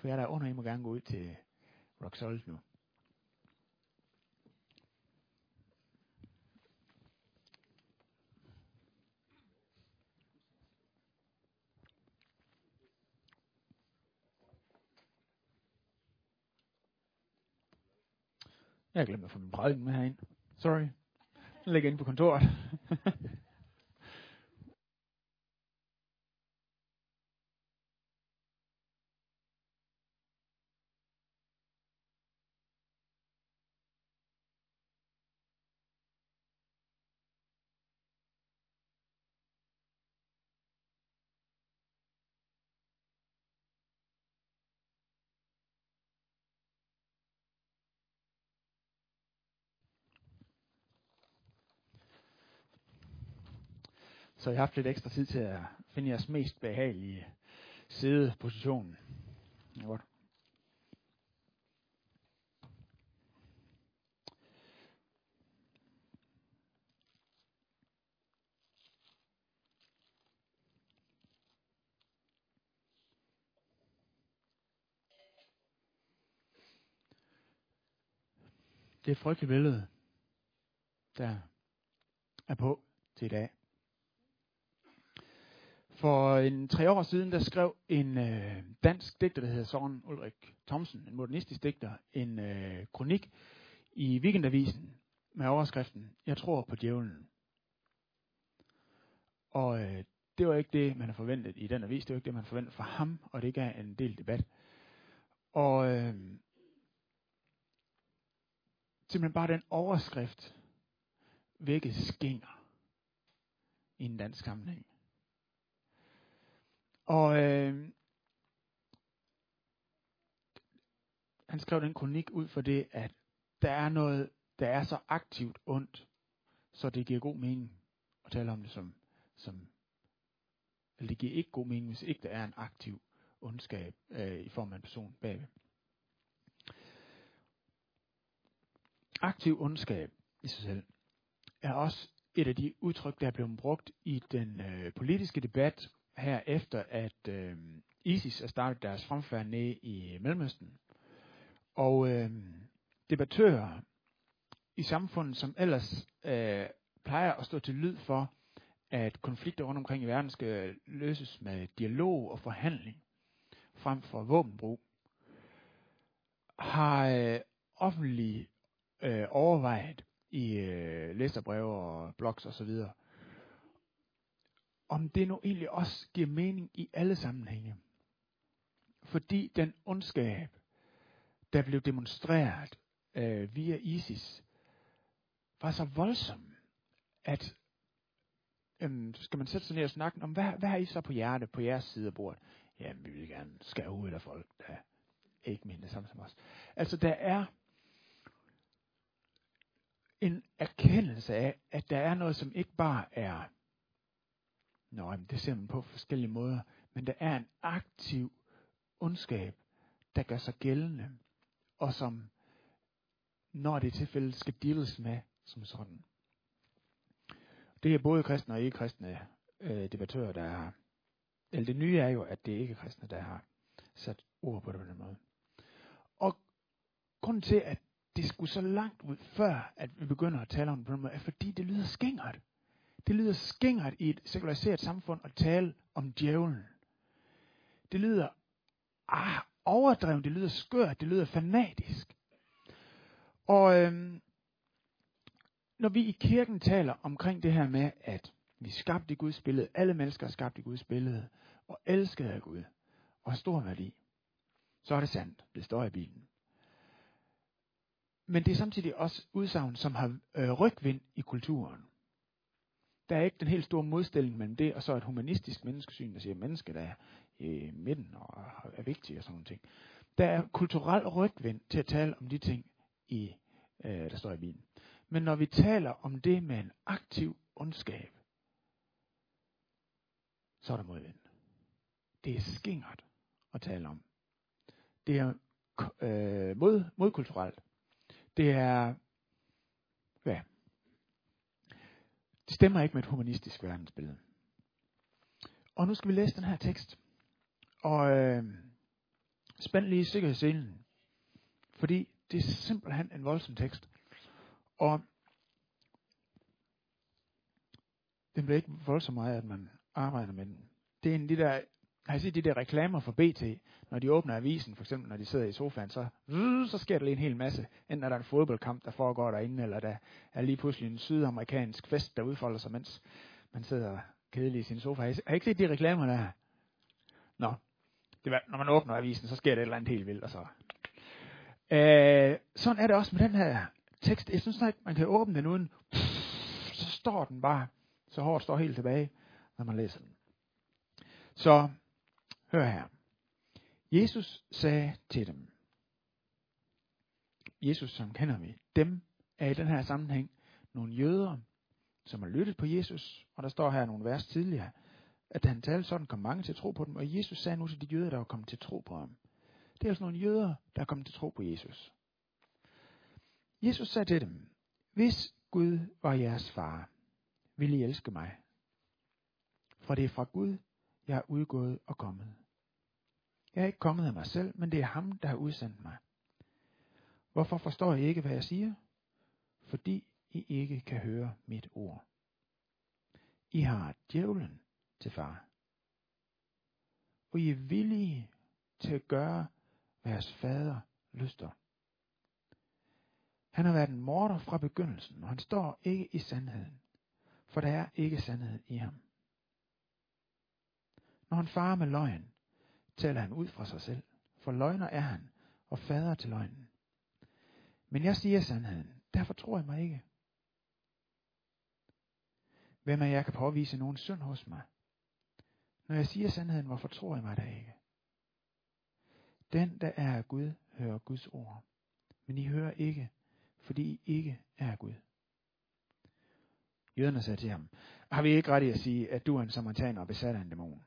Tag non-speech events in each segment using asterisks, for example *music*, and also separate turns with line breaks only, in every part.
For jeg er der under, I må gerne gå ud til Rock Solid nu. Jeg glemte at få min prædiken med herind. Sorry. Den ligger inde på kontoret. *laughs* Så jeg har haft lidt ekstra tid til at finde jeres mest behagelige sideposition. Godt. Det er et frygteligt billede, der er på til i dag. For en tre år siden, der skrev en øh, dansk digter, der hedder Søren Ulrik Thomsen, en modernistisk digter, en øh, kronik i Weekendavisen med overskriften, Jeg tror på djævlen. Og øh, det var ikke det, man har forventet i den avis, det var ikke det, man forventede fra ham, og det gav en del debat. Og øh, simpelthen bare den overskrift vækkes skinger i en dansk sammenhæng. Og øh, han skrev den kronik ud for det, at der er noget, der er så aktivt ondt, så det giver god mening at tale om det som, som eller det giver ikke god mening, hvis ikke der er en aktiv ondskab øh, i form af en person bagved. Aktiv ondskab i sig selv er også et af de udtryk, der er blevet brugt i den øh, politiske debat her efter at øh, ISIS er startet deres fremfærd ned i øh, Mellemøsten. Og øh, debattører i samfundet, som ellers øh, plejer at stå til lyd for, at konflikter rundt omkring i verden skal løses med dialog og forhandling frem for våbenbrug, har øh, offentligt øh, overvejet i øh, læserbreve og blogs osv., om det nu egentlig også giver mening i alle sammenhænge. Fordi den ondskab, der blev demonstreret øh, via ISIS, var så voldsom, at øhm, skal man sætte sig ned og snakke om, hvad, hvad har I så på hjerte, på jeres side af bordet? Jamen, vi vil gerne skære ud af folk, der ikke mener det samme som os. Altså, der er en erkendelse af, at der er noget, som ikke bare er Nå, jamen, det ser man på forskellige måder. Men der er en aktiv ondskab, der gør sig gældende, og som, når det er tilfældet, skal deals med som sådan. Det er både kristne og ikke-kristne øh, debattører, der har, eller det nye er jo, at det er ikke-kristne, der har sat ord på det på den måde. Og grunden til, at det skulle så langt ud, før at vi begynder at tale om det på den måde, er fordi det lyder skingert. Det lyder skingert i et sekulariseret samfund at tale om djævlen. Det lyder ah, overdrevet, det lyder skørt, det lyder fanatisk. Og øhm, når vi i kirken taler omkring det her med, at vi er skabt i Guds billede, alle mennesker er skabt i Guds billede, og elsket af Gud, og har stor værdi, så er det sandt. Det står i Bibelen. Men det er samtidig også udsagn, som har øh, rygvind i kulturen der er ikke den helt store modstilling mellem det og så et humanistisk menneskesyn, der siger, at mennesket er i midten og er vigtigt og sådan nogle ting. Der er kulturel rygvind til at tale om de ting, i, øh, der står i Bibelen. Men når vi taler om det med en aktiv ondskab, så er der modvind. Det er skingert at tale om. Det er øh, mod, modkulturelt. Det er hvad? Det stemmer ikke med et humanistisk verdensbillede. Og nu skal vi læse den her tekst. Og øh, Spænd lige sikkerhedsselen. Fordi det er simpelthen en voldsom tekst. Og den bliver ikke voldsomt meget, at man arbejder med den. Det er en af de der, har I set de der reklamer for BT, når de åbner avisen, for eksempel når de sidder i sofaen, så, så sker der lige en hel masse. Enten er der en fodboldkamp, der foregår derinde, eller der er lige pludselig en sydamerikansk fest, der udfolder sig, mens man sidder kedelig i sin sofa. Har I, har I ikke set de reklamer der? Nå, det var, når man åbner avisen, så sker det et eller andet helt vildt, og så... Øh, sådan er det også med den her tekst. Jeg synes ikke, man kan åbne den uden... Så står den bare, så hårdt står helt tilbage, når man læser den. Så, hør her. Jesus sagde til dem, Jesus, som kender vi, dem er i den her sammenhæng nogle jøder, som har lyttet på Jesus, og der står her nogle vers tidligere, at han talte sådan, kom mange til at tro på dem, og Jesus sagde nu til de jøder, der var kommet til at tro på ham. Det er altså nogle jøder, der er kommet til at tro på Jesus. Jesus sagde til dem, hvis Gud var jeres far, ville I elske mig. For det er fra Gud, jeg er udgået og kommet. Jeg er ikke kommet af mig selv, men det er ham, der har udsendt mig. Hvorfor forstår I ikke, hvad jeg siger? Fordi I ikke kan høre mit ord. I har djævlen til far. Og I er villige til at gøre, hvad jeres fader lyster. Han har været en morder fra begyndelsen, og han står ikke i sandheden, for der er ikke sandhed i ham. Når han farer med løgn, taler han ud fra sig selv, for løgner er han, og fader til løgnen. Men jeg siger sandheden, derfor tror jeg mig ikke. Hvem af jer kan påvise nogen synd hos mig? Når jeg siger sandheden, hvorfor tror jeg mig da ikke? Den, der er af Gud, hører Guds ord. Men I hører ikke, fordi I ikke er af Gud. Jøderne sagde til ham, har vi ikke ret i at sige, at du er en samaritaner og besat af en dæmon?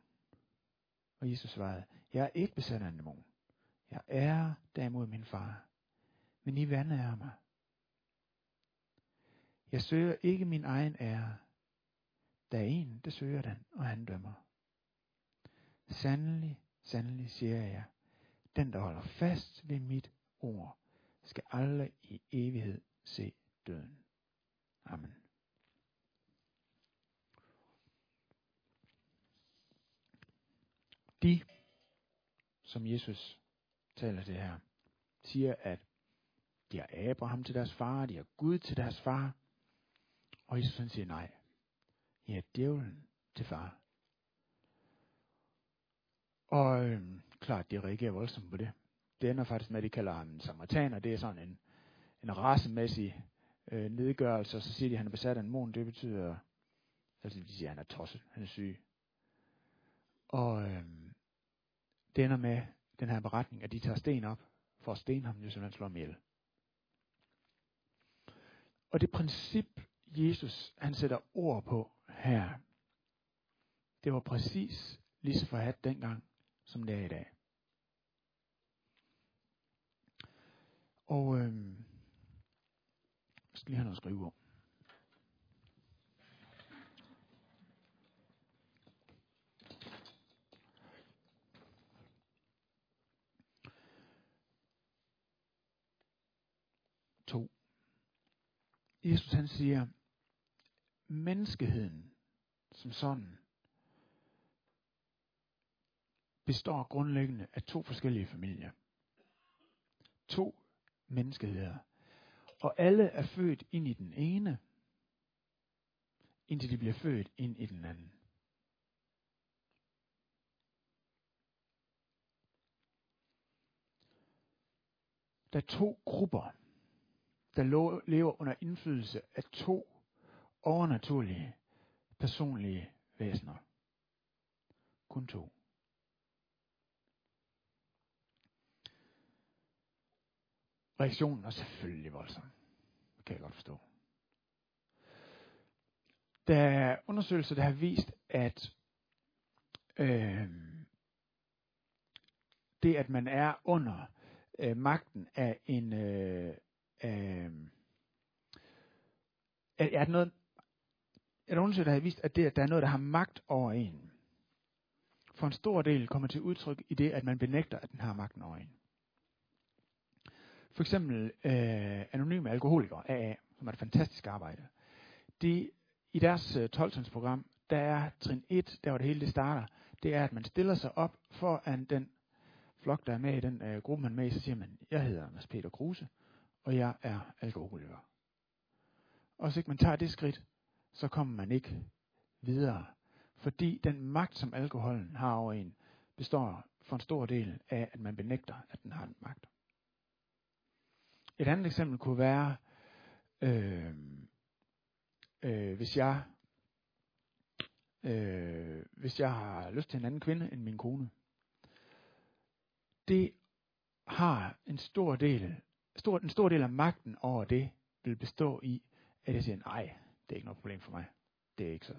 Og Jesus svarede, jeg er ikke besat af en dæmon. Jeg er derimod min far. Men I vandærer mig. Jeg søger ikke min egen ære. Der er en, der søger den, og han dømmer. Sandelig, sandelig siger jeg, den der holder fast ved mit ord, skal aldrig i evighed se døden. Amen. De, som Jesus taler det her, siger, at de har Abraham til deres far, de har Gud til deres far, og Jesus han siger nej. I er djævlen til far. Og øhm, klart, de reagerer voldsomt på det. Det ender faktisk med, at de kalder ham en samaritaner. Det er sådan en, en racemæssig øh, nedgørelse, og så siger de, at han er besat af en mon. Det betyder, altså de siger, at han er tosset, han er syg. Og øhm, det ender med den her beretning, at de tager sten op for at stene ham, hvis han slår ham ihjel. Og det princip, Jesus han sætter ord på her, det var præcis lige så forhat dengang, som det er i dag. Og øhm, jeg skal lige have noget at skrive om. To. Jesus han siger, menneskeheden som sådan består grundlæggende af to forskellige familier. To menneskeheder. Og alle er født ind i den ene, indtil de bliver født ind i den anden. Der er to grupper, der lever under indflydelse af to overnaturlige, personlige væsener. Kun to. Reaktionen er selvfølgelig voldsom. Det kan jeg godt forstå. Der er undersøgelser, der har vist, at øh, det, at man er under øh, magten af en øh, øh, er, er noget, er der undersøgelser, der har vist, at det, at der er noget, der har magt over en, for en stor del kommer til udtryk i det, at man benægter, at den har magten over en. For eksempel øh, anonyme alkoholikere, AA, som er et fantastisk arbejde. De, I deres øh, 12 program, der er trin 1, der hvor det hele det starter, det er, at man stiller sig op foran den flok, der er med i den øh, gruppe, man er med i, så siger man, jeg hedder Mads Peter Kruse, og jeg er alkoholiker. Og hvis ikke man tager det skridt, så kommer man ikke videre. Fordi den magt, som alkoholen har over en, består for en stor del af, at man benægter, at den har den magt. Et andet eksempel kunne være, øh, øh, hvis jeg øh, hvis jeg har lyst til en anden kvinde end min kone. Det har en stor del, stor, en stor del af magten over det, vil bestå i, at jeg siger, nej, det er ikke noget problem for mig. Det er ikke så.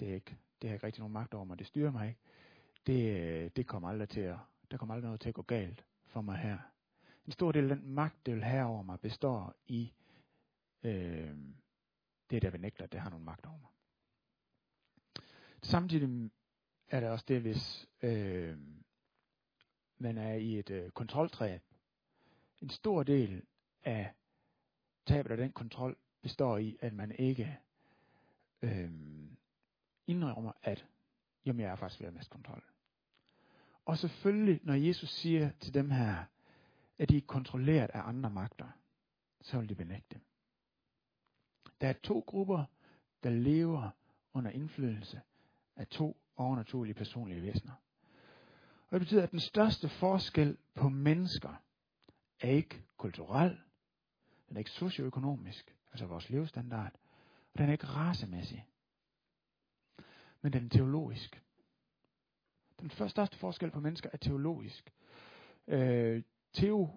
Det er ikke, det har ikke rigtig nogen magt over mig. Det styrer mig ikke. Det, det kommer aldrig til at, der kommer aldrig noget til at gå galt for mig her. En stor del af den magt, det vil have over mig, består i øh, det, der benægter, at det har nogen magt over mig. Samtidig er det også det, hvis øh, man er i et øh, kontroltræ. En stor del af tabet af den kontrol består i, at man ikke øh, indrømmer, at jamen, jeg er faktisk ved at miste kontrol. Og selvfølgelig, når Jesus siger til dem her, at de er kontrolleret af andre magter, så vil de benægte. Der er to grupper, der lever under indflydelse af to overnaturlige personlige væsener. Og det betyder, at den største forskel på mennesker er ikke kulturel, den er ikke socioøkonomisk, altså vores levestandard, og den er ikke racemæssig, men den er teologisk. Den største forskel på mennesker er teologisk. Øh, teo,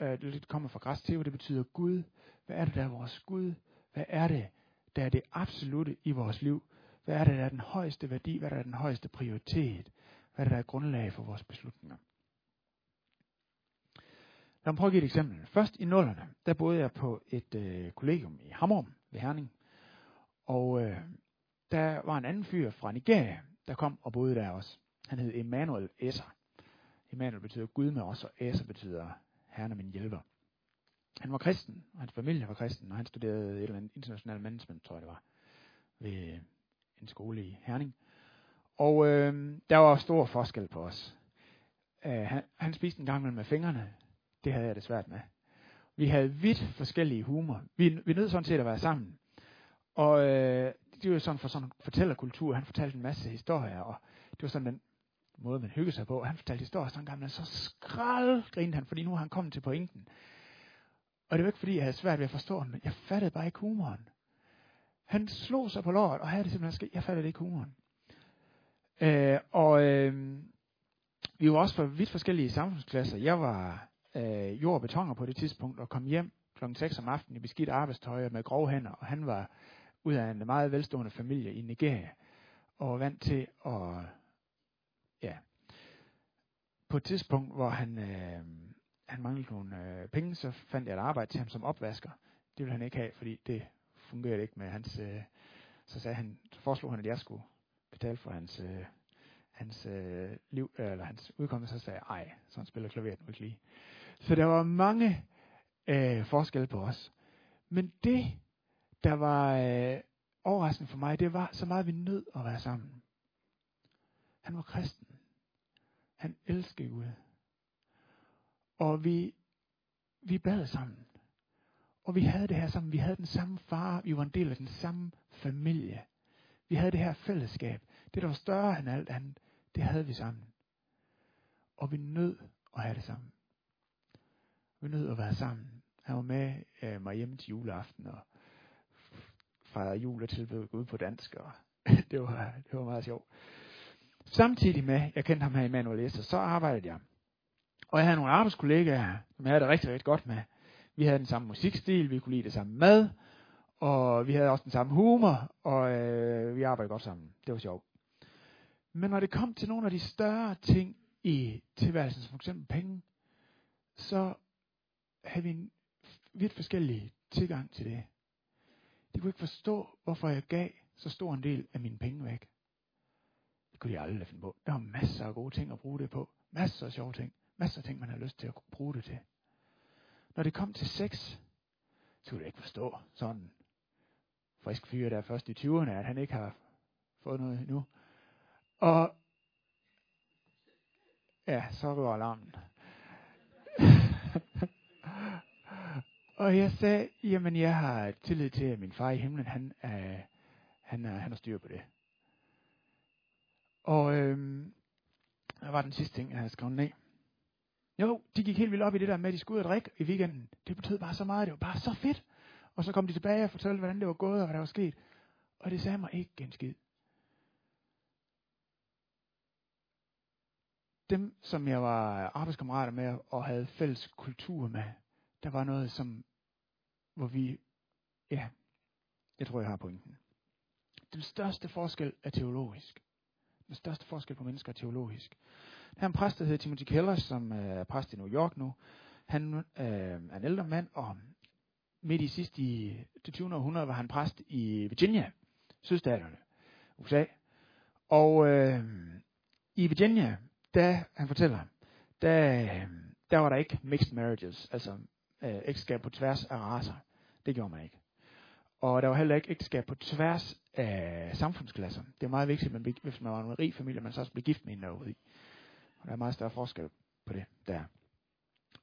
øh, det kommer fra græsk teo, det betyder Gud. Hvad er det, der er vores Gud? Hvad er det, der er det absolute i vores liv? Hvad er det, der er den højeste værdi? Hvad er der den højeste prioritet? Hvad er det, der er grundlag for vores beslutninger? Lad mig prøve at give et eksempel. Først i nullerne, der boede jeg på et øh, kollegium i Hammerum ved Herning. Og øh, der var en anden fyr fra Nigeria, der kom og boede der også. Han hed Emanuel Esser. Emanuel betyder Gud med os, og Esser betyder Herren er min hjælper. Han var kristen, og hans familie var kristen, og han studerede et eller andet internationalt management, tror jeg det var, ved øh, en skole i Herning. Og øh, der var stor forskel på os. Uh, han, han spiste en gang med fingrene. Det havde jeg det svært med. Vi havde vidt forskellige humor. Vi, vi nød sådan set at være sammen. Og øh, det var sådan for sådan en fortællerkultur. Han fortalte en masse historier, og det var sådan den måde, man hyggede sig på. Han fortalte historier sådan en gang, så skrald grinede han, fordi nu har han kommet til pointen. Og det var ikke fordi, jeg havde svært ved at forstå den, men jeg fattede bare ikke humoren. Han slog sig på låret, og havde det simpelthen sket. Jeg fattede ikke humoren. Øh, og øh, vi var også fra vidt forskellige samfundsklasser. Jeg var øh, jord og betoner på det tidspunkt, og kom hjem klokken 6 om aftenen i beskidt arbejdstøj med grove hænder, og han var ud af en meget velstående familie i Nigeria, og var vant til at, ja, på et tidspunkt, hvor han, øh, han manglede nogle øh, penge, så fandt jeg et arbejde til ham som opvasker. Det ville han ikke have, fordi det fungerede ikke med hans, øh, så sagde han, så foreslog han, at jeg skulle betale for hans, øh, hans øh, liv, eller hans udkommelse, så sagde jeg, ej, sådan spiller klaveret nu ikke lige. Så der var mange øh, forskelle på os. Men det, der var øh, overraskende for mig, det var så meget, vi nød at være sammen. Han var kristen. Han elskede Gud. Og vi, vi bad sammen. Og vi havde det her sammen. Vi havde den samme far. Vi var en del af den samme familie. Vi havde det her fællesskab. Det, der var større end alt andet, det havde vi sammen. Og vi nød at have det sammen. Vi nød at være sammen. Han var med øh, mig hjemme til juleaften og fejrede jul og tilbød Gud på dansk. Og *laughs* det, var, det var meget sjovt. Samtidig med, jeg kendte ham her i Manuel Esther, så arbejdede jeg. Og jeg havde nogle arbejdskollegaer, som jeg havde det rigtig, rigtig godt med. Vi havde den samme musikstil, vi kunne lide det samme mad, og vi havde også den samme humor, og øh, vi arbejdede godt sammen. Det var sjovt. Men når det kom til nogle af de større ting i tilværelsen, som for eksempel penge, så havde vi en vidt forskellig tilgang til det. De kunne ikke forstå, hvorfor jeg gav så stor en del af mine penge væk. Det kunne de aldrig finde på. Der var masser af gode ting at bruge det på. Masser af sjove ting. Masser af ting, man har lyst til at bruge det til. Når det kom til sex, så kunne jeg ikke forstå sådan frisk fyr der først i 20'erne, at han ikke har fået noget endnu. Og ja, så går alarmen. Og jeg sagde, jamen jeg har tillid til, at min far i himlen, han, er, han, er, han er styr på det. Og øhm, hvad var den sidste ting, jeg havde skrevet ned? Jo, de gik helt vildt op i det der med, at de skulle ud og drikke i weekenden. Det betød bare så meget, det var bare så fedt. Og så kom de tilbage og fortalte, hvordan det var gået og hvad der var sket. Og det sagde mig ikke en skid. Dem, som jeg var arbejdskammerater med og havde fælles kultur med, der var noget, som, hvor vi, ja, jeg tror, jeg har pointen. Den største forskel er teologisk. Den største forskel på mennesker er teologisk. Der er en præst, der hedder Timothy Keller, som er præst i New York nu. Han øh, er en ældre mand, og midt i sidste i det 20. århundrede var han præst i Virginia, sydstaterne, USA. Og øh, i Virginia, da han fortæller, der, øh, der var der ikke mixed marriages, altså øh, ægteskab på tværs af raser. Det gjorde man ikke. Og der var heller ikke ægteskab på tværs af samfundsklasser. Det er meget vigtigt, at man, hvis man var en rig familie, man så også blev gift med en derude i. Og der er meget større forskel på det der.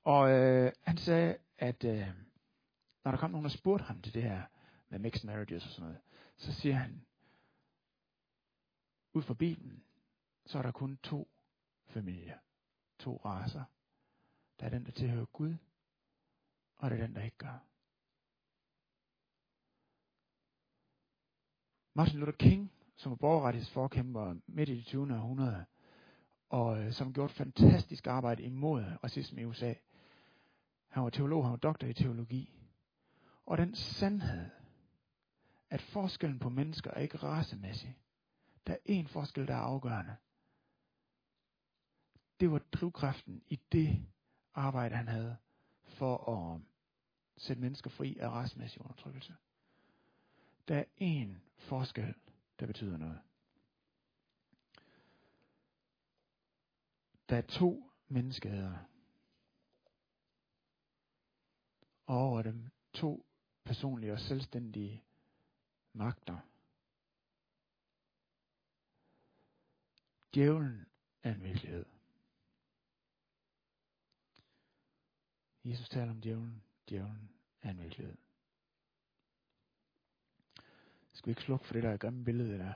Og øh, han sagde, at øh, når der kom nogen og spurgte ham til det her med mixed marriages og sådan noget, så siger han, ud fra Bibelen, så er der kun to familier, to raser. Der er den, der tilhører Gud, og det er den, der ikke gør. Martin Luther King, som var borgerrettighedsforkæmper midt i det 20. århundrede, og øh, som gjorde et fantastisk arbejde imod racisme i USA. Han var teolog, han var doktor i teologi. Og den sandhed, at forskellen på mennesker er ikke racemæssig. Der er én forskel, der er afgørende. Det var drivkraften i det arbejde, han havde for at sætte mennesker fri af racemæssig undertrykkelse. Der er én forskel, der betyder noget. Der er to menneskeheder. Og over dem to personlige og selvstændige magter. Djævlen er en virkelighed. Jesus taler om djævlen. Djævlen er en virkelighed. Skal vi ikke slukke for det der grimme billede der? Jeg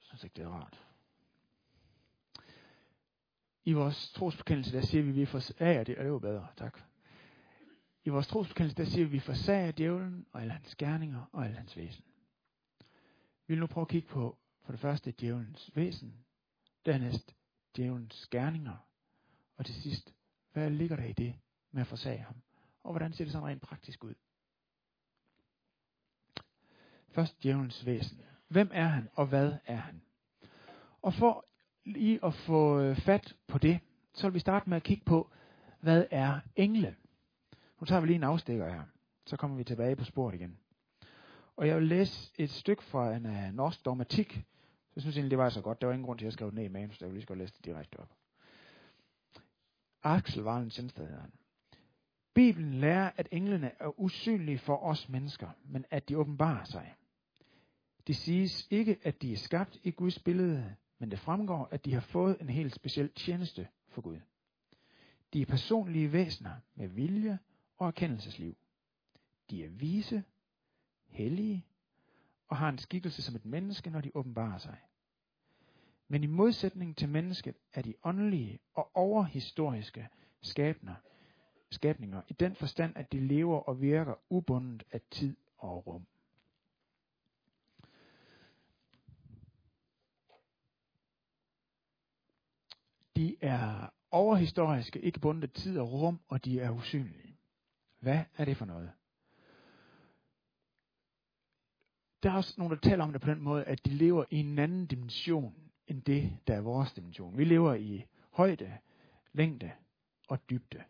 synes ikke, det er rart. I vores trosbekendelse, der siger vi, at vi forsager det, og det var bedre, tak. I vores trosbekendelse, der siger vi, at vi forsager djævlen og alle hans gerninger og alle hans væsen. Vi vil nu prøve at kigge på, for det første, djævelens væsen, dernæst djævelens gerninger, og til sidst, hvad ligger der i det med at forsage ham? Og hvordan ser det sådan rent praktisk ud? Først djævelens væsen. Hvem er han, og hvad er han? Og for lige at få øh, fat på det, så vil vi starte med at kigge på, hvad er engle? Nu tager vi lige en afstikker her, så kommer vi tilbage på sporet igen. Og jeg vil læse et stykke fra en uh, norsk dogmatik. Jeg synes egentlig, det var så godt. Der var ingen grund til, at jeg skrev det ned i manus, så jeg vil lige skal læse det direkte op. Axel var en han. Bibelen lærer, at englene er usynlige for os mennesker, men at de åbenbarer sig. Det siges ikke, at de er skabt i Guds billede, men det fremgår, at de har fået en helt speciel tjeneste for Gud. De er personlige væsener med vilje og erkendelsesliv. De er vise, hellige og har en skikkelse som et menneske, når de åbenbarer sig. Men i modsætning til mennesket er de åndelige og overhistoriske skabner, skabninger i den forstand, at de lever og virker ubundet af tid og rum. De er overhistoriske, ikke bundet tid og rum, og de er usynlige. Hvad er det for noget? Der er også nogen, der taler om det på den måde, at de lever i en anden dimension end det, der er vores dimension. Vi lever i højde, længde og dybde.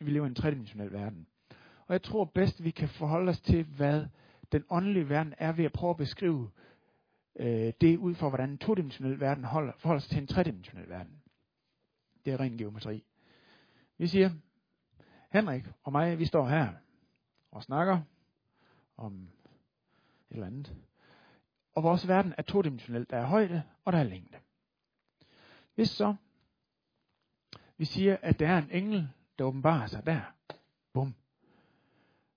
Vi lever i en tredimensionel verden. Og jeg tror bedst, vi kan forholde os til, hvad den åndelige verden er ved at prøve at beskrive øh, det ud fra, hvordan en todimensionel verden holder, forholder sig til en tredimensionel verden. Det er ren geometri. Vi siger, Henrik og mig, vi står her og snakker om et eller andet. Og vores verden er todimensionel. Der er højde, og der er længde. Hvis så vi siger, at der er en engel, der åbenbarer sig der, bum,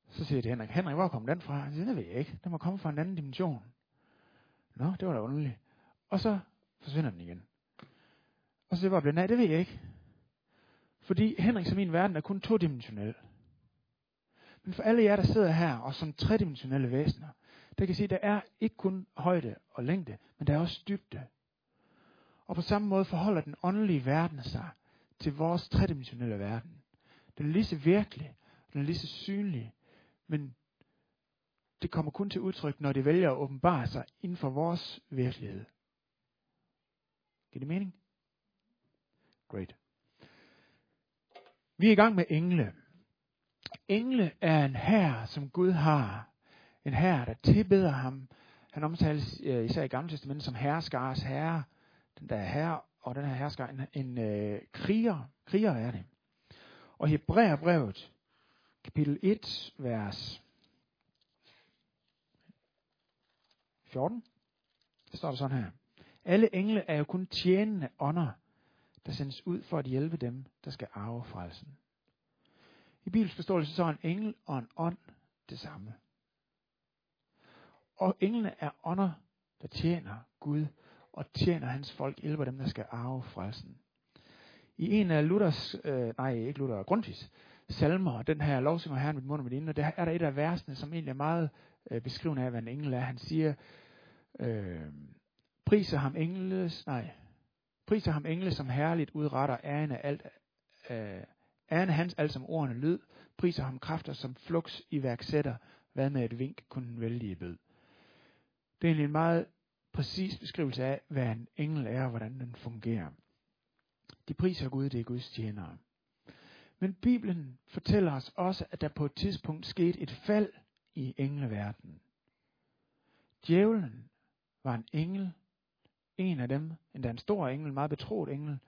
så siger det Henrik, Henrik, hvor kom den fra? Han siger, det ved jeg ikke. Den må komme fra en anden dimension. Nå, det var da underligt. Og så forsvinder den igen. Og så siger jeg, nej, det ved jeg ikke. Fordi Henrik som min verden er kun todimensionel. Men for alle jer, der sidder her, og som tredimensionelle væsener, der kan sige, at der er ikke kun højde og længde, men der er også dybde. Og på samme måde forholder den åndelige verden sig til vores tredimensionelle verden. Den er lige så virkelig, den er lige så synlig, men det kommer kun til udtryk, når det vælger at åbenbare sig inden for vores virkelighed. Giver det mening? Great. Vi er i gang med engle. Engle er en hær, som Gud har. En herre, der tilbeder ham. Han omtales øh, især i Gamle Testament som herskars herre. Den der er herre, og den her hersker, en, en øh, kriger. Kriger er det. Og Hebræerbrevet, kapitel 1, vers 14, der står der sådan her. Alle engle er jo kun tjenende ånder, der sendes ud for at hjælpe dem, der skal arve frelsen. I Bibels forståelse så er en engel og en ånd det samme. Og englene er ånder, der tjener Gud og tjener hans folk, hjælper dem, der skal arve frelsen. I en af Luthers, øh, nej ikke Luther, Grundtvigs salmer, den her lovsynger herren mit mund og mit inde, der er der et af versene, som egentlig er meget øh, beskrivende af, hvad en engel er. Han siger, øh, priser ham engles, nej, priser ham engle, som herligt udretter æren af alt, øh, æren hans alt som ordene lyd, priser ham kræfter som flux iværksætter, hvad med et vink kunne den vældige bød. Det er egentlig en meget præcis beskrivelse af, hvad en engel er og hvordan den fungerer. De priser Gud, det er Guds tjenere. Men Bibelen fortæller os også, at der på et tidspunkt skete et fald i engleverdenen. Djævlen var en engel, en af dem, endda en stor engel, en meget betroet engel,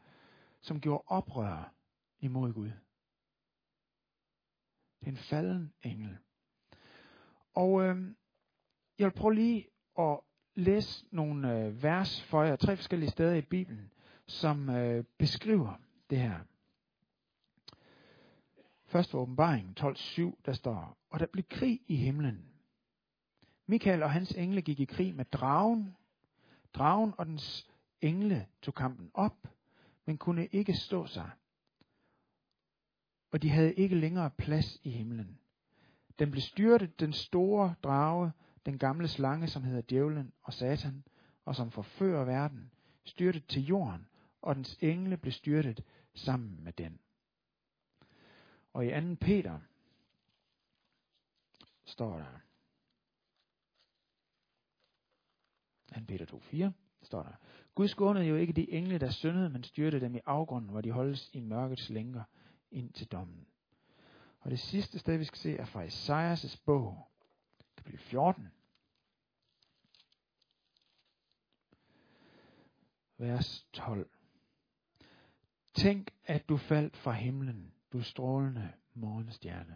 som gjorde oprør imod Gud. Det er en falden engel. Og øh, jeg vil prøve lige at læse nogle øh, vers for jer, tre forskellige steder i Bibelen, som øh, beskriver det her. Først for åbenbaringen 12.7, der står, og der blev krig i himlen. Michael og hans engle gik i krig med dragen. Dragen og dens engle tog kampen op, men kunne ikke stå sig. Og de havde ikke længere plads i himlen. Den blev styrtet, den store drage, den gamle slange, som hedder djævlen og satan, og som forfører verden, styrtet til jorden, og dens engle blev styrtet sammen med den. Og i 2. Peter står der, 2. Peter 2.4 står der, Gud skånede jo ikke de engle, der syndede, men styrte dem i afgrunden, hvor de holdes i mørkets længere ind til dommen. Og det sidste sted, vi skal se, er fra Esajas' bog, kapitel 14. Vers 12. Tænk, at du faldt fra himlen, du strålende morgenstjerne.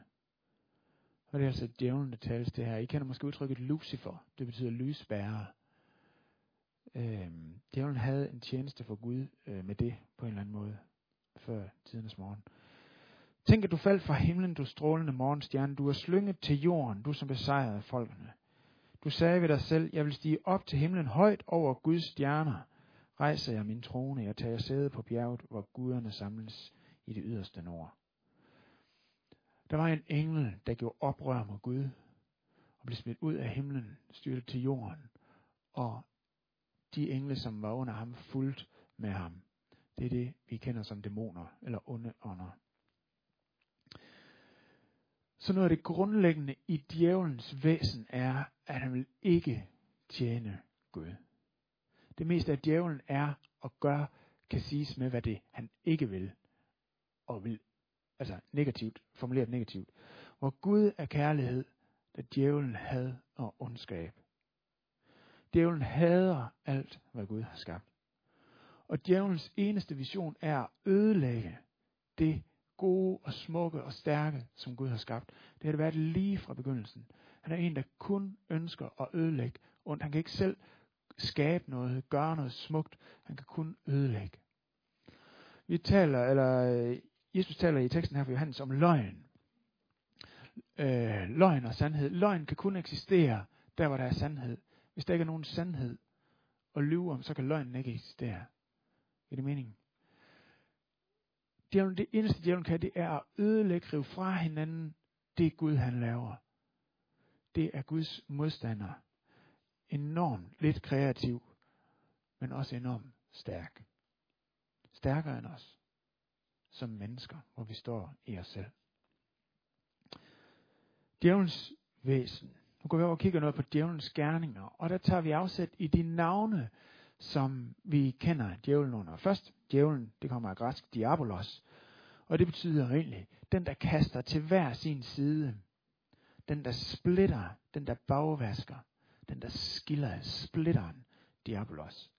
Og det er altså djævlen, der tales det her. I kender måske udtrykket Lucifer. Det betyder lysbærer. Øhm, djævlen havde en tjeneste for Gud øh, med det på en eller anden måde før tidernes morgen. Tænk, at du faldt fra himlen, du strålende morgenstjerne. Du er slynget til jorden, du som besejrede folkene. Du sagde ved dig selv, jeg vil stige op til himlen højt over Guds stjerner. Rejser jeg min trone, jeg tager sæde på bjerget, hvor guderne samles i det yderste nord. Der var en engel, der gjorde oprør mod Gud, og blev smidt ud af himlen, styrtet til jorden, og de engle, som var under ham, fulgte med ham. Det er det, vi kender som dæmoner, eller onde ånder. Så noget af det grundlæggende i djævelens væsen er, at han vil ikke tjene Gud. Det meste af djævlen er og gør, kan siges med, hvad det han ikke vil, og vil, altså negativt, formuleret negativt. Hvor Gud er kærlighed, der djævlen had og ondskab. Djævlen hader alt, hvad Gud har skabt. Og djævelens eneste vision er at ødelægge det gode og smukke og stærke, som Gud har skabt. Det har det været lige fra begyndelsen. Han er en, der kun ønsker at ødelægge ondt. Han kan ikke selv skabe noget, gøre noget smukt. Han kan kun ødelægge. Vi taler, eller øh, Jesus taler i teksten her for Johannes om løgn. Øh, løgn og sandhed. Løgn kan kun eksistere der, hvor der er sandhed. Hvis der ikke er nogen sandhed at lyve om, så kan løgnen ikke eksistere. Er det meningen? Djævlen, det eneste djævlen kan, det er at ødelægge, rive fra hinanden det Gud han laver. Det er Guds modstander. Enormt lidt kreativ, men også enormt stærk. Stærkere end os som mennesker, hvor vi står i os selv. Djævelens væsen. Nu går vi over og kigger noget på djævelens gerninger, og der tager vi afsæt i de navne, som vi kender djævlen under. Først, djævlen, det kommer af græsk diabolos, og det betyder egentlig, den der kaster til hver sin side, den der splitter, den der bagvasker, den der skiller, splitteren, diabolos.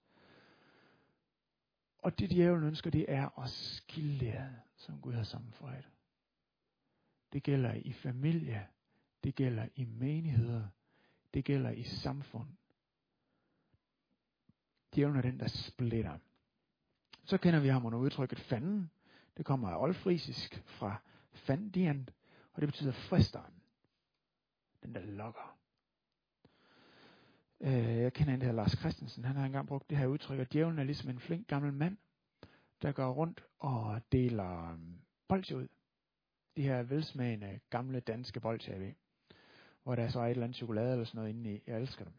Og det djævlen ønsker, det er at skille jer, som Gud har sammenføjet. Det gælder i familie, det gælder i menigheder, det gælder i samfund. Djævlen er den, der splitter. Så kender vi ham under udtrykket fanden. Det kommer af oldfrisisk fra fandiant, og det betyder fristeren. Den, der lokker. Øh, jeg kender en, der hedder Lars Christensen. Han har engang brugt det her udtryk, at djævlen er ligesom en flink gammel mand, der går rundt og deler um, ud. De her velsmagende gamle danske bolsjer, jeg ved. Hvor der er et eller andet chokolade eller sådan noget inde i. Jeg elsker dem.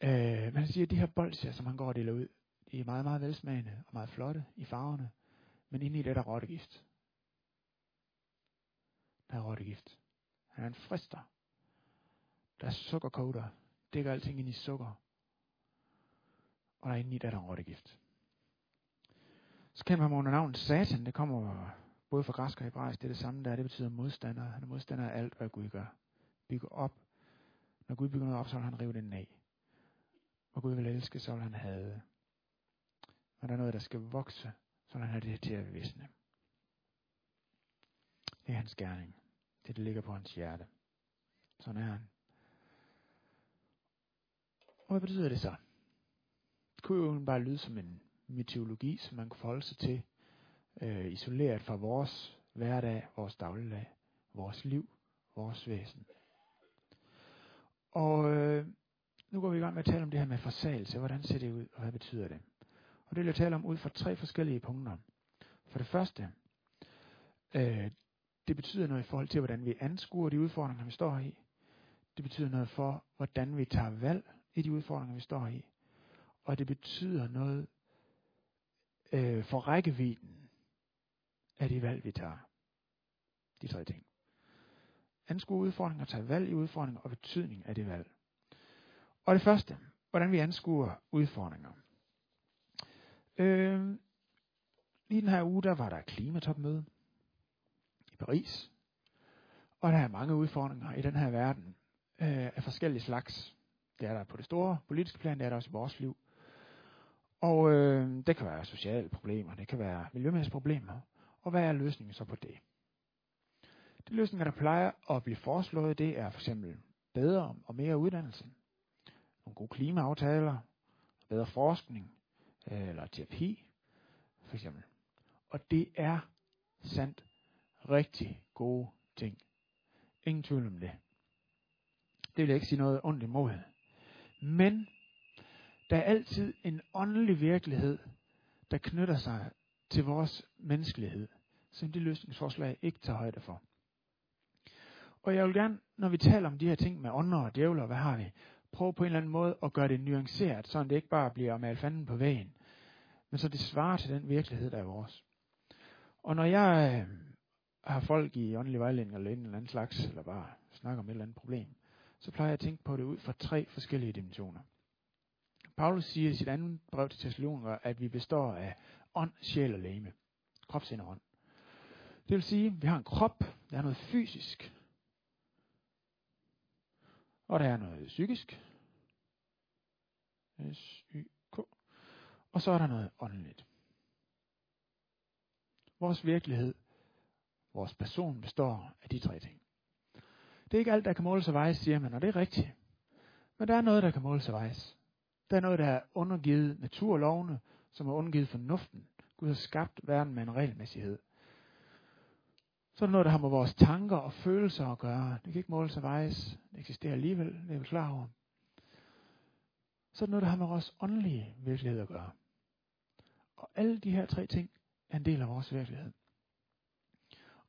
Øh, men han siger, at de her bolsjer, som han går og deler ud, de er meget, meget velsmagende og meget flotte i farverne. Men inde i det er rottegift. Der er rottegift. Han er en frister. Der er sukkerkoder. Dækker alting ind i sukker. Og der er inde i der er rottegift. Så kender man under navnet Satan. Det kommer både fra græsk og hebraisk. Det er det samme der. Det betyder modstander. Han er modstander af alt, hvad Gud gør. Bygger op. Når Gud bygger noget op, så vil han rive det af. Og Gud vil elske, så vil han have. Når der er noget, der skal vokse, så vil han have det til at visne. Det er hans gerning. Det, det ligger på hans hjerte. Sådan er han. Og hvad betyder det så? Det kunne jo bare lyde som en mytologi, som man kunne forholde sig til, øh, isoleret fra vores hverdag, vores dagligdag, vores liv, vores væsen. Og øh, nu går vi i gang med at tale om det her med forsagelse. Hvordan ser det ud, og hvad betyder det? Og det vil jeg tale om ud fra tre forskellige punkter. For det første, øh, det betyder noget i forhold til, hvordan vi anskuer de udfordringer, vi står i. Det betyder noget for, hvordan vi tager valg i de udfordringer, vi står i. Og det betyder noget øh, for rækkevidden af de valg, vi tager. De tre ting. Anskue udfordringer, tage valg i udfordringer og betydning af det valg. Og det første, hvordan vi anskuer udfordringer. Øh, I den her uge, der var der klimatopmøde i Paris. Og der er mange udfordringer i den her verden øh, af forskellige slags. Det er der på det store politiske plan, det er der også i vores liv. Og øh, det kan være sociale problemer, det kan være miljømæssige problemer. Og hvad er løsningen så på det? De løsninger, der plejer at blive foreslået, det er for eksempel bedre og mere uddannelse, nogle gode klimaaftaler, bedre forskning øh, eller terapi, for eksempel. Og det er sandt rigtig gode ting. Ingen tvivl om det. Det vil jeg ikke sige noget ondt imod. Men der er altid en åndelig virkelighed, der knytter sig til vores menneskelighed, som de løsningsforslag ikke tager højde for. Og jeg vil gerne, når vi taler om de her ting med ånder og djævler, hvad har vi, prøve på en eller anden måde at gøre det nuanceret, så det ikke bare bliver at male fanden på vægen, men så det svarer til den virkelighed, der er vores. Og når jeg øh, har folk i åndelig vejledning eller en eller anden slags, eller bare snakker om et eller andet problem, så plejer jeg at tænke på det ud fra tre forskellige dimensioner. Paulus siger i sit andet brev til Thessaloniker, at vi består af ånd, sjæl og læme. Krop, sind og ånd. Det vil sige, at vi har en krop, der er noget fysisk, og der er noget psykisk, S-Y-K. Og så er der noget åndeligt. Vores virkelighed, vores person består af de tre ting. Det er ikke alt, der kan måles og vejes, siger man, og det er rigtigt. Men der er noget, der kan måles og vejes. Der er noget, der er undergivet naturlovene, som er undergivet fornuften. Gud har skabt verden med en regelmæssighed. Så er der noget, der har med vores tanker og følelser at gøre. Det kan ikke måles og vejes. Det eksisterer alligevel, det er vi klar over. Så er der noget, der har med vores åndelige virkelighed at gøre. Og alle de her tre ting er en del af vores virkelighed.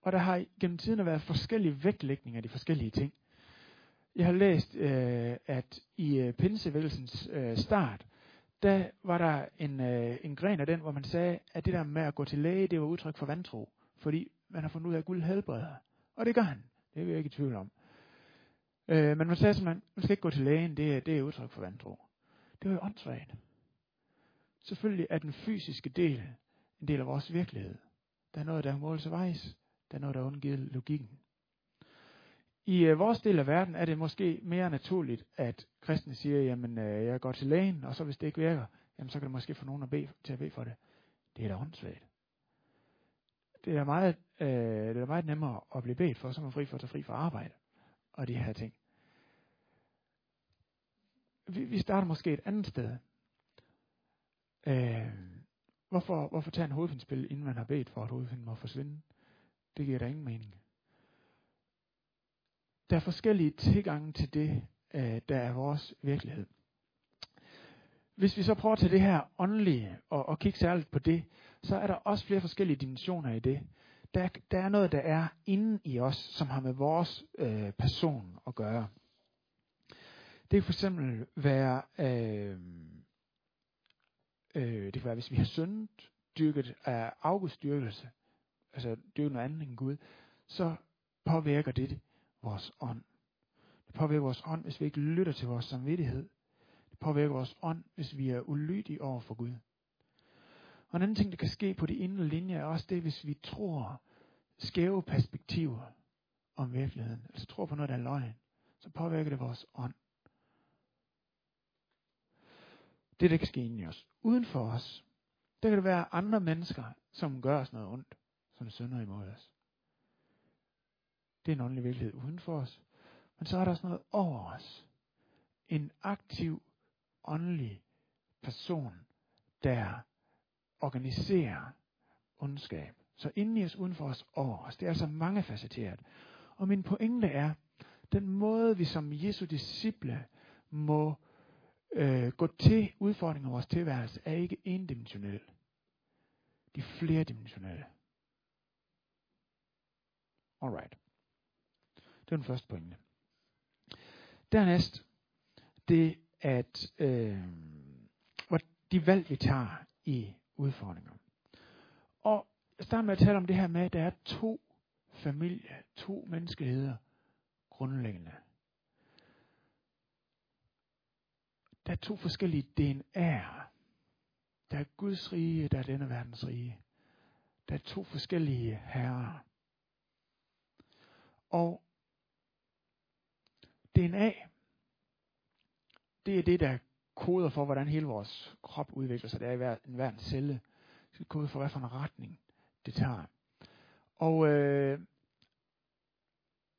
Og der har gennem tiden været forskellige vægtlægninger af de forskellige ting. Jeg har læst, øh, at i øh, pinsevækkelsens øh, start, der var der en, øh, en gren af den, hvor man sagde, at det der med at gå til læge, det var udtryk for vantro. Fordi man har fundet ud af, at Gud helbreder. Og det gør han. Det er vi ikke i tvivl om. Øh, men man sagde simpelthen, man skal ikke gå til lægen, det er, det er udtryk for vantro. Det var jo åndssvagt. Selvfølgelig er den fysiske del en del af vores virkelighed. Der er noget, der måles og vejes. Der er noget, der undgivet logikken. I øh, vores del af verden er det måske mere naturligt, at kristne siger, jamen øh, jeg går til lægen, og så hvis det ikke virker, jamen så kan det måske få nogen at bede, til at bede for det. Det er da åndssvagt. Det er meget, øh, det er meget nemmere at blive bedt for, så man fri for at tage fri fra arbejde og de her ting. Vi, vi starter måske et andet sted. Øh, hvorfor, hvorfor tage en hovedfindspil, inden man har bedt for, at hovedfinden må forsvinde? Det giver da ingen mening. Der er forskellige tilgange til det, øh, der er vores virkelighed. Hvis vi så prøver at tage det her åndelige og, og kigge særligt på det, så er der også flere forskellige dimensioner i det. Der, der er noget, der er inde i os, som har med vores øh, person at gøre. Det kan for eksempel være, øh, øh, det kan være, hvis vi har syndet, dyrket af øh, afgudstyrkelse, altså dyrket noget andet end Gud, så påvirker det vores ånd. Det påvirker vores ånd, hvis vi ikke lytter til vores samvittighed. Det påvirker vores ånd, hvis vi er ulydige over for Gud. Og en anden ting, der kan ske på de indre linjer, er også det, hvis vi tror skæve perspektiver om virkeligheden, altså tror på noget, der er løgn, så påvirker det vores ånd. Det, der kan ske inden i os. Uden for os, der kan det være andre mennesker, som gør os noget ondt, som sønder imod os. Det er en åndelig virkelighed uden for os. Men så er der også noget over os. En aktiv, åndelig person, der organiserer ondskab. Så inden i os, uden for os, over os. Det er altså mange facetteret. Og min pointe er, den måde vi som Jesu disciple må øh, gå til udfordringer af vores tilværelse, er ikke endimensionel. De er flerdimensionelle. Alright. Det var den første pointe. Dernæst, det at øh, de valg vi tager i udfordringer. Og jeg starter med at tale om det her med, at der er to familie, to menneskeheder grundlæggende. Der er to forskellige DNA'er. Der er Guds rige, der er denne verdens rige. Der er to forskellige herrer. Og DNA, det er det, der koder for, hvordan hele vores krop udvikler sig. Det er i hver, en hver en celle. Det er koder for, hvad for en retning det tager. Og øh,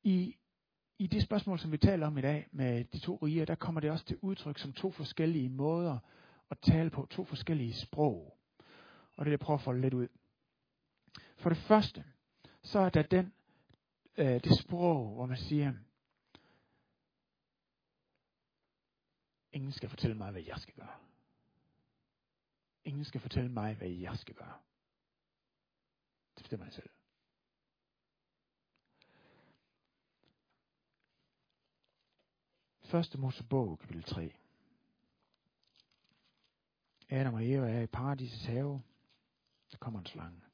i, i det spørgsmål, som vi taler om i dag med de to riger, der kommer det også til udtryk som to forskellige måder at tale på, to forskellige sprog. Og det er jeg prøver at folde lidt ud. For det første, så er der den, øh, det sprog, hvor man siger, Ingen skal fortælle mig, hvad jeg skal gøre. Ingen skal fortælle mig, hvad jeg skal gøre. Det bestemmer jeg selv. Første Mosebog, kapitel 3. Adam og Eva er i paradisets have. Der kommer en slange.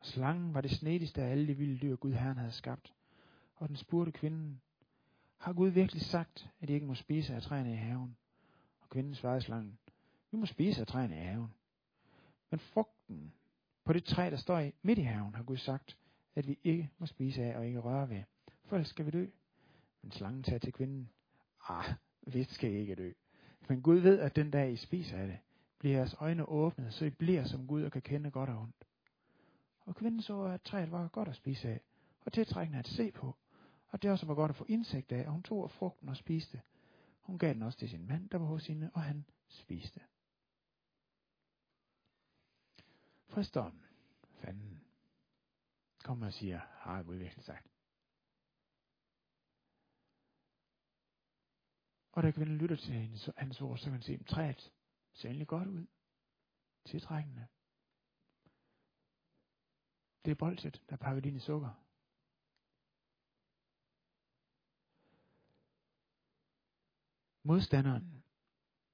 Og slangen var det snedigste af alle de vilde dyr, Gud Herren havde skabt. Og den spurgte kvinden, har Gud virkelig sagt, at I ikke må spise af træerne i haven? Og kvinden svarede slangen, vi må spise af træerne i haven. Men frugten på det træ, der står i midt i haven, har Gud sagt, at vi ikke må spise af og ikke røre ved. For ellers skal vi dø. Men slangen sagde til kvinden, ah, vi skal ikke dø. Men Gud ved, at den dag I spiser af det, bliver jeres øjne åbnet, så I bliver som Gud og kan kende godt og ondt. Og kvinden så, at træet var godt at spise af, og tiltrækkende at se på, og det også var godt at få indsigt af, og hun tog af frugten og spiste. Hun gav den også til sin mand, der var hos hende, og han spiste. Fristeren, fanden, kommer og siger, har Gud virkelig sagt. Og da kvinden lytter til hendes, hans ord, så kan man se, at træet ser egentlig godt ud. Tiltrækkende. Det er bolsjet, der er pakket ind i sukker. Modstanderen,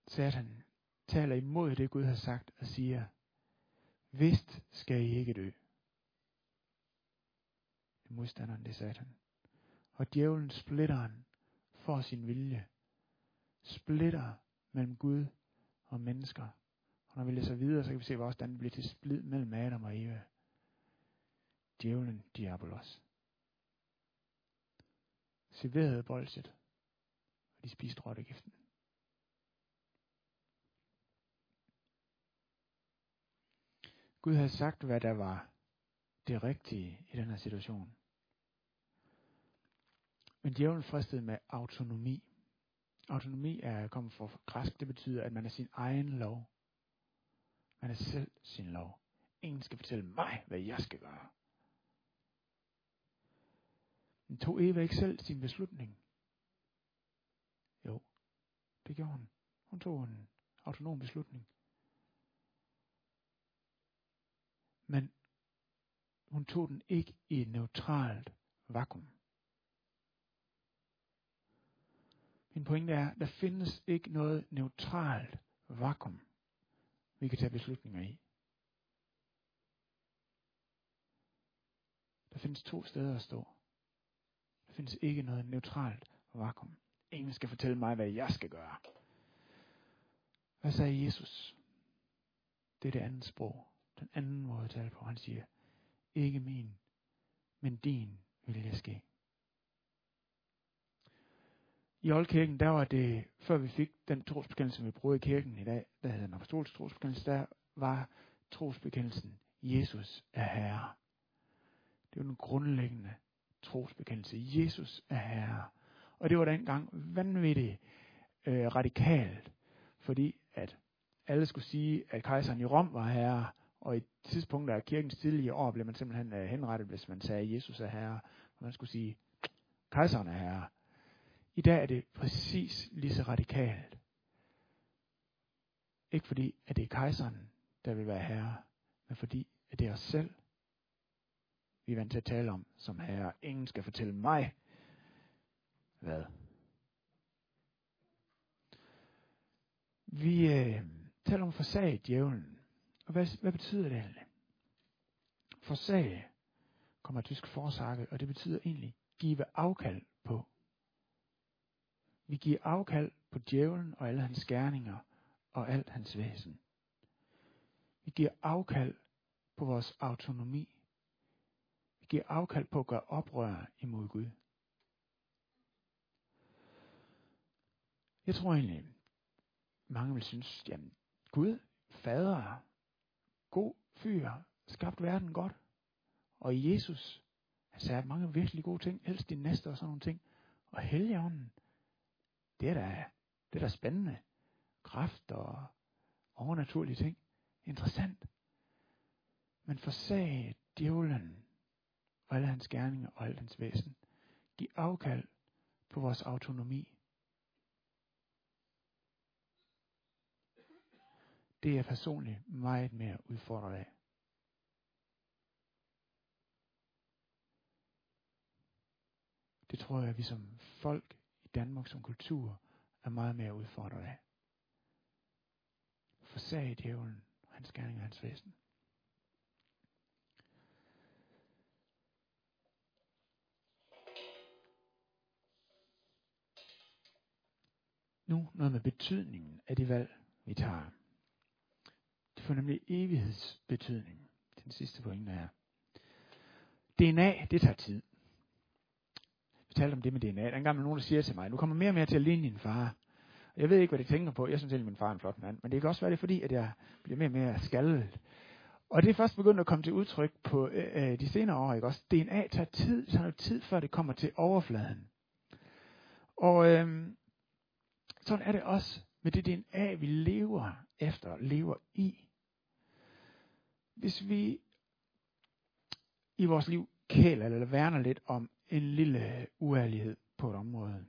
Satan, taler imod det Gud har sagt og siger, vist skal I ikke dø. Modstanderen, det er Satan. Og djævlen splitter han for sin vilje. Splitter mellem Gud og mennesker. Og når vi læser videre, så kan vi se, hvordan det bliver til splid mellem Adam og Eva. Djævlen, diabolos. Serverede bolset, og de spiste rottegiften. Gud havde sagt, hvad der var det rigtige i den her situation. Men djævlen fristede med autonomi. Autonomi er kommet fra græsk, det betyder, at man er sin egen lov. Man er selv sin lov. Ingen skal fortælle mig, hvad jeg skal gøre. Men tog Eva ikke selv sin beslutning? Jo, det gjorde hun. Hun tog en autonom beslutning. Men hun tog den ikke i et neutralt vakuum. Min pointe er, der findes ikke noget neutralt vakuum, vi kan tage beslutninger i. Der findes to steder at stå. Findes ikke noget neutralt vakuum. Ingen skal fortælle mig, hvad jeg skal gøre. Hvad sagde Jesus? Det er det andet sprog. Den anden måde at tale på. Han siger, ikke min, men din vilje ske. I oldkirken, der var det, før vi fik den trosbekendelse, vi bruger i kirken i dag, der hedder den apostolske trosbekendelse, der var trosbekendelsen, Jesus er Herre. Det var den grundlæggende trosbekendelse. Jesus er Herre. Og det var dengang vanvittigt øh, radikalt, fordi at alle skulle sige, at kejseren i Rom var herre, og i tidspunkt af kirkens tidlige år blev man simpelthen øh, henrettet, hvis man sagde, at Jesus er herre. Og man skulle sige, kejseren er herre. I dag er det præcis lige så radikalt. Ikke fordi, at det er kejseren, der vil være herre, men fordi, at det er os selv, vi er vant til at tale om som herre. Ingen skal fortælle mig, hvad. Vi øh, taler om forsag djævlen. Og hvad, hvad betyder det egentlig? Forsag kommer af tysk forsakke, og det betyder egentlig give afkald på. Vi giver afkald på djævlen og alle hans gerninger og alt hans væsen. Vi giver afkald på vores autonomi. Vi giver afkald på at gøre oprør imod Gud. Jeg tror egentlig, mange vil synes, jamen Gud, fader, god fyr, skabt verden godt. Og Jesus, han sagde mange virkelig gode ting, helst din næste og sådan nogle ting. Og Helligånden, det er da, det er da spændende. Kraft og overnaturlige ting. Interessant. Men forsag djævlen og alle hans gerninger og alt hans væsen. Giv afkald på vores autonomi. Det er jeg personligt meget mere udfordret af. Det tror jeg, at vi som folk i Danmark som kultur er meget mere udfordret af. Forsag djævlen, hans gerning og hans væsen. Nu noget med betydningen af de valg, vi tager. Det får nemlig evighedsbetydning. Den sidste pointe er. DNA, det tager tid. Vi talte om det med DNA. Der er engang nogen, der siger til mig, nu kommer mere og mere til at ligne din far. Jeg ved ikke, hvad de tænker på. Jeg synes egentlig, min far er en flot mand. Men det kan også være, det er fordi, at jeg bliver mere og mere skaldet. Og det er først begyndt at komme til udtryk på øh, øh de senere år. Ikke? Også DNA tager tid. Det tager noget tid, før det kommer til overfladen. Og øh, sådan er det også med det DNA, vi lever efter, lever i. Hvis vi i vores liv kæler eller værner lidt om en lille uærlighed på et område,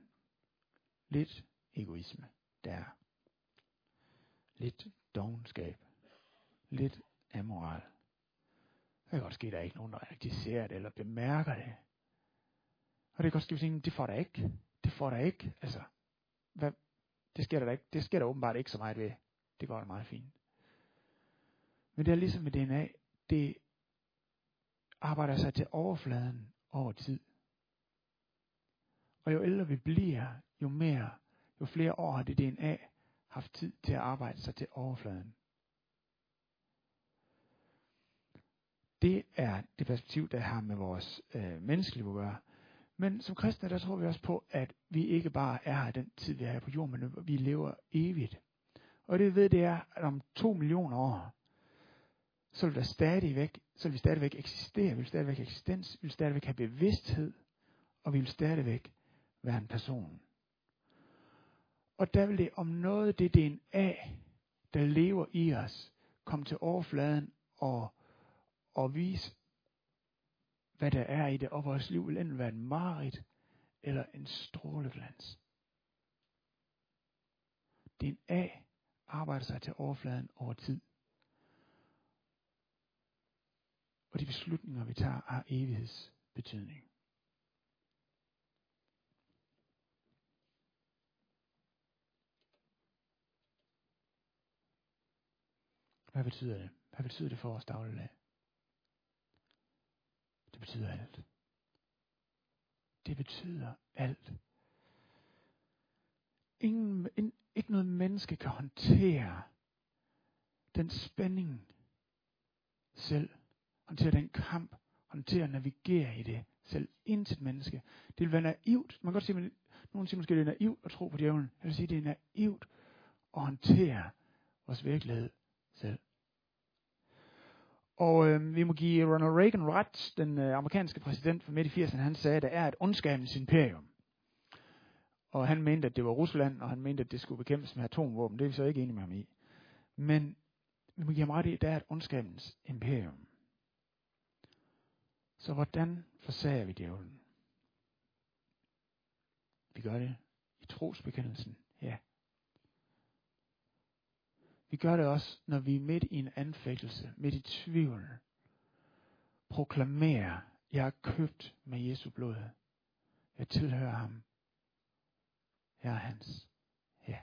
lidt egoisme der, lidt dogenskab, lidt amoral, det kan godt ske, at der er ikke nogen, der rigtig ser det eller bemærker det. Og det kan godt ske, at det får der ikke. Det får der ikke. Altså, hvad, det sker der ikke. Det sker der åbenbart ikke så meget ved. Det går da meget fint. Men det er ligesom med DNA. Det arbejder sig til overfladen over tid. Og jo ældre vi bliver, jo mere, jo flere år har det DNA haft tid til at arbejde sig til overfladen. Det er det perspektiv, der har med vores øh, menneskeliv at gøre. Men som kristne, der tror vi også på, at vi ikke bare er her den tid, vi er her på jorden, men vi lever evigt. Og det vi ved, det er, at om to millioner år, så vil der stadigvæk, så vil vi stadigvæk eksistere, vi vil stadigvæk eksistens, vi vil stadigvæk have bevidsthed, og vi vil stadigvæk være en person. Og der vil det om noget, det DNA, der lever i os, komme til overfladen og, og vise, hvad der er i det, og vores liv vil enten være en marit eller en stråleglans. A arbejder sig til overfladen over tid. Og de beslutninger, vi tager, har evighedsbetydning. Hvad betyder det? Hvad betyder det for vores dagligdag? Det betyder alt. Det betyder alt. Ingen, in, ikke noget menneske kan håndtere den spænding selv. Håndtere den kamp. Håndtere at navigere i det selv. Intet menneske. Det vil være naivt. Man kan godt sige, at nogen siger måske, at det er naivt at tro på djævlen. Jeg vil sige, at det er naivt at håndtere vores virkelighed. Og øh, vi må give Ronald Reagan ret, den øh, amerikanske præsident fra midt i 80'erne, han sagde, at der er et ondskabens imperium. Og han mente, at det var Rusland, og han mente, at det skulle bekæmpes med atomvåben. Det er vi så ikke enige med ham i. Men vi må give ham ret i, at der er et ondskabens imperium. Så hvordan forsager vi djævlen? Vi gør det i trosbekendelsen, ja. Vi gør det også, når vi er midt i en anfægtelse, midt i tvivl. Proklamerer, jeg er købt med Jesu blod. Jeg tilhører ham. Jeg er hans. Ja.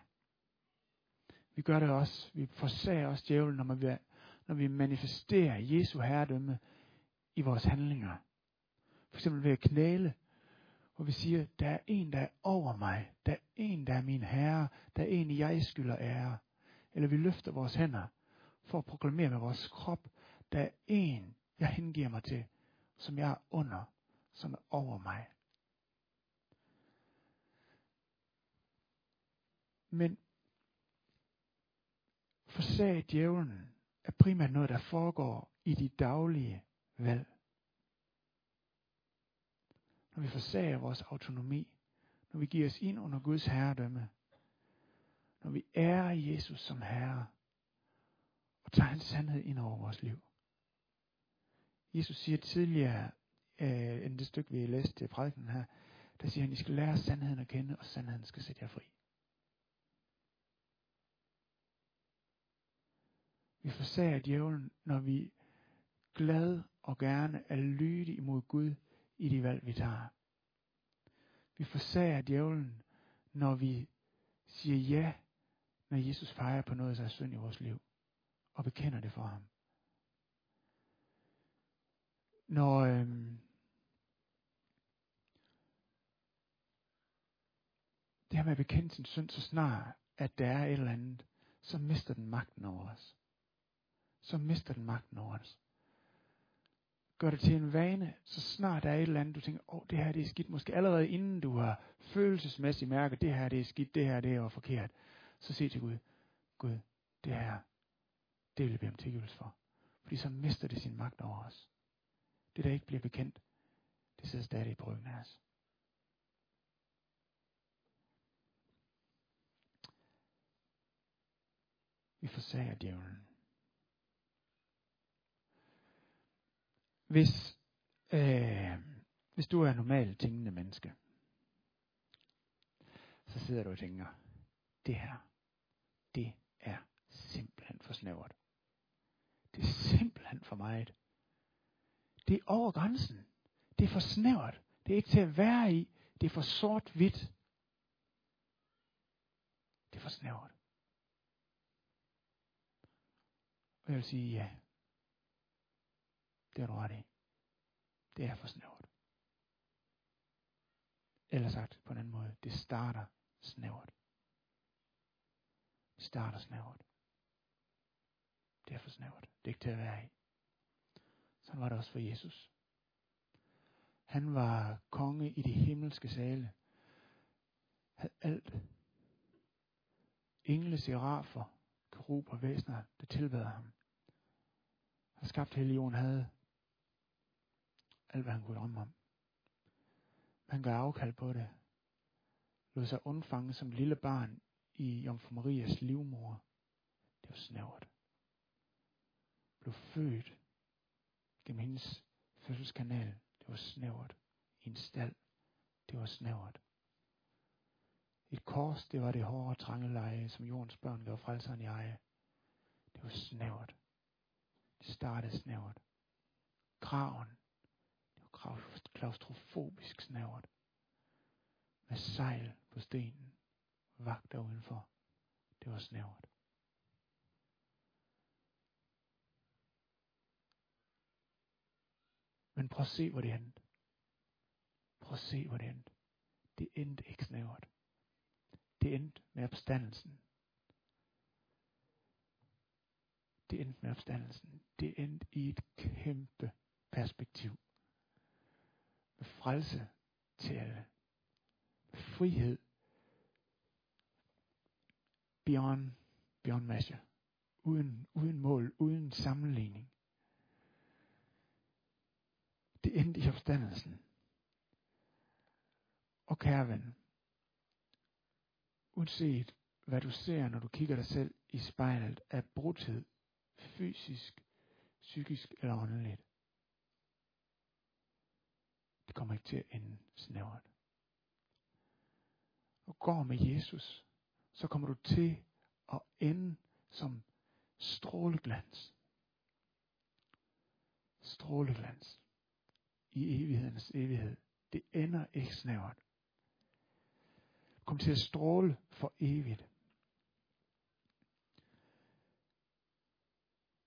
Vi gør det også. Vi forsager også djævlen, når, vi, når vi manifesterer Jesu herredømme i vores handlinger. For eksempel ved at knæle, hvor vi siger, der er en, der er over mig. Der er en, der er min herre. Der er en, jeg skylder ære eller vi løfter vores hænder for at proklamere med vores krop, der er en, jeg hengiver mig til, som jeg er under, som er over mig. Men forsag djævlen er primært noget, der foregår i de daglige valg. Når vi forsager vores autonomi, når vi giver os ind under Guds herredømme, når vi ærer Jesus som Herre, og tager hans sandhed ind over vores liv. Jesus siger tidligere, øh, end det stykke vi læste til prædiken her, der siger han, I skal lære sandheden at kende, og sandheden skal sætte jer fri. Vi forsager djævlen, når vi glad og gerne er lydige imod Gud i de valg, vi tager. Vi forsager djævlen, når vi siger ja når Jesus fejrer på noget af synd i vores liv, og bekender det for ham. Når øhm, det her med at bekende sin synd, så snart at der er et eller andet, så mister den magten over os. Så mister den magten over os. gør det til en vane, så snart der er et eller andet, du tænker, åh, oh, det her det er skidt, måske allerede inden du har følelsesmæssigt mærket, det her det er skidt, det her det er forkert, så sig til Gud, Gud, det her, det vil jeg bede om tilgivelse for. Fordi så mister det sin magt over os. Det, der ikke bliver bekendt, det sidder stadig på ryggen af os. Vi forsager djævlen. Hvis, øh, hvis du er normalt tænkende menneske, så sidder du og tænker, det her, det er simpelthen for snævert. Det er simpelthen for meget. Det er over grænsen. Det er for snævert. Det er ikke til at være i. Det er for sort-hvidt. Det er for snævert. Og jeg vil sige ja. Det har du ret i. Det er for snævert. Eller sagt på en anden måde, det starter snævert. Starter snævert. Det er for snævert. Det er ikke til at være i. Sådan var det også for Jesus. Han var konge i de himmelske sale. Havde alt. Engle, serafer, kerub og væsner, det tilbad ham. Han skabt hele jorden havde alt, hvad han kunne drømme om. Han gør afkald på det. Lod sig undfange som lille barn i Jomfru Marias livmor. Det var snævert. Blev født gennem hendes fødselskanal. Det var snævert. I en stald. Det var snævert. Et kors, det var det hårde trangeleje, som jordens børn gav frelseren i eje. Det var snævert. Det startede snævert. Graven, det var klaustrofobisk snævert. Med sejl på stenen. Vagter udenfor. Det var snævert. Men prøv at se, hvor det endte. Prøv at se, hvor det endte. Det endte ikke snævert. Det endte med opstandelsen. Det endte med opstandelsen. Det endte i et kæmpe perspektiv. Med frelse til alle. Med frihed. Beyond, beyond measure. Uden, uden mål, uden sammenligning. Det endte i opstandelsen. Og kære ven, uanset hvad du ser, når du kigger dig selv i spejlet, af brudhed, fysisk, psykisk eller åndeligt. Det kommer ikke til at ende snævert. Og går med Jesus, så kommer du til at ende som stråleglans. Stråleglans i evighedens evighed. Det ender ikke snævert. Kom til at stråle for evigt.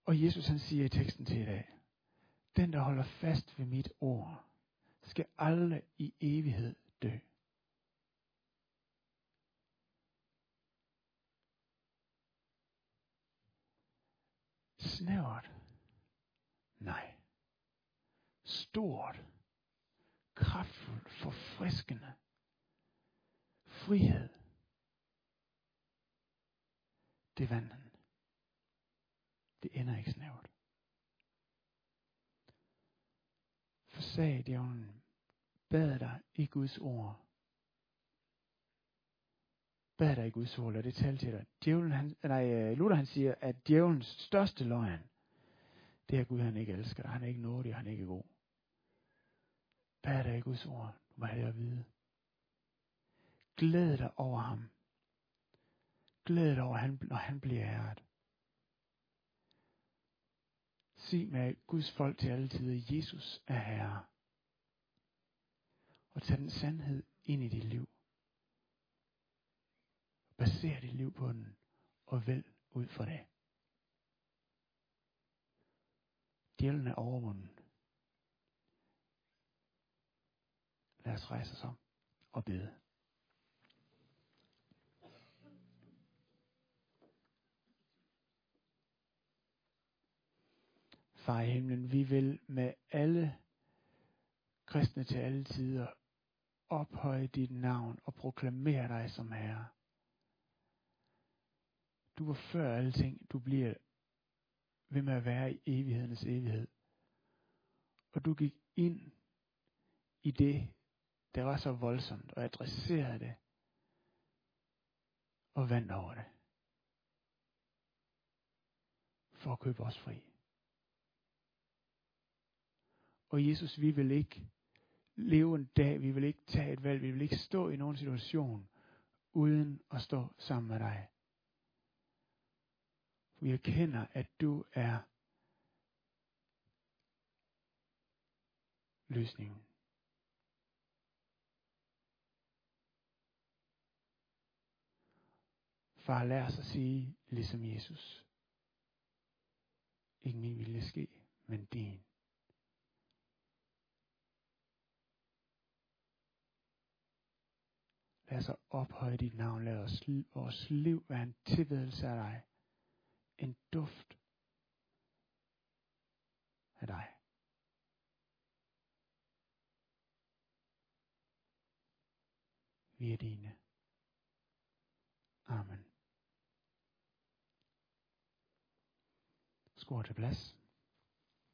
Og Jesus han siger i teksten til i dag, den der holder fast ved mit ord, skal aldrig i evighed dø. Snævert? Nej stort, kraftfuldt, forfriskende. Frihed. Det vandt han. Det ender ikke snævert. Forsag djævlen. Bad dig i Guds ord. Bad dig i Guds ord. Lad det tale til dig. Djævlen, han, nej, øh, Luther han siger, at djævelens største løgn, det er Gud, han ikke elsker dig. Han er ikke nådig, han er ikke god. Bær dig i Guds ord. Du må have det at vide. Glæd dig over ham. Glæd dig over, når han bliver æret. Sig med Guds folk til alle tider, Jesus er Herre. Og tag den sandhed ind i dit liv. Baser dit liv på den, og vælg ud for det. Djævlen er overvundet. Lad os rejse os om og bede. Far i himlen, vi vil med alle kristne til alle tider ophøje dit navn og proklamere dig som Herre. Du var før alle ting, du bliver ved med at være i evighedens evighed. Og du gik ind i det, der var så voldsomt, og adresserede det, og vandt over det. For at købe os fri. Og Jesus, vi vil ikke leve en dag, vi vil ikke tage et valg, vi vil ikke stå i nogen situation, uden at stå sammen med dig. Vi erkender, at du er løsningen. Far, lad os at sige, ligesom Jesus. Ikke min vilje ske, men din. Lad os ophøje dit navn. Lad os vores liv være en tilbedelse af dig. En duft af dig. Vi er dine. Amen. Skår til plads.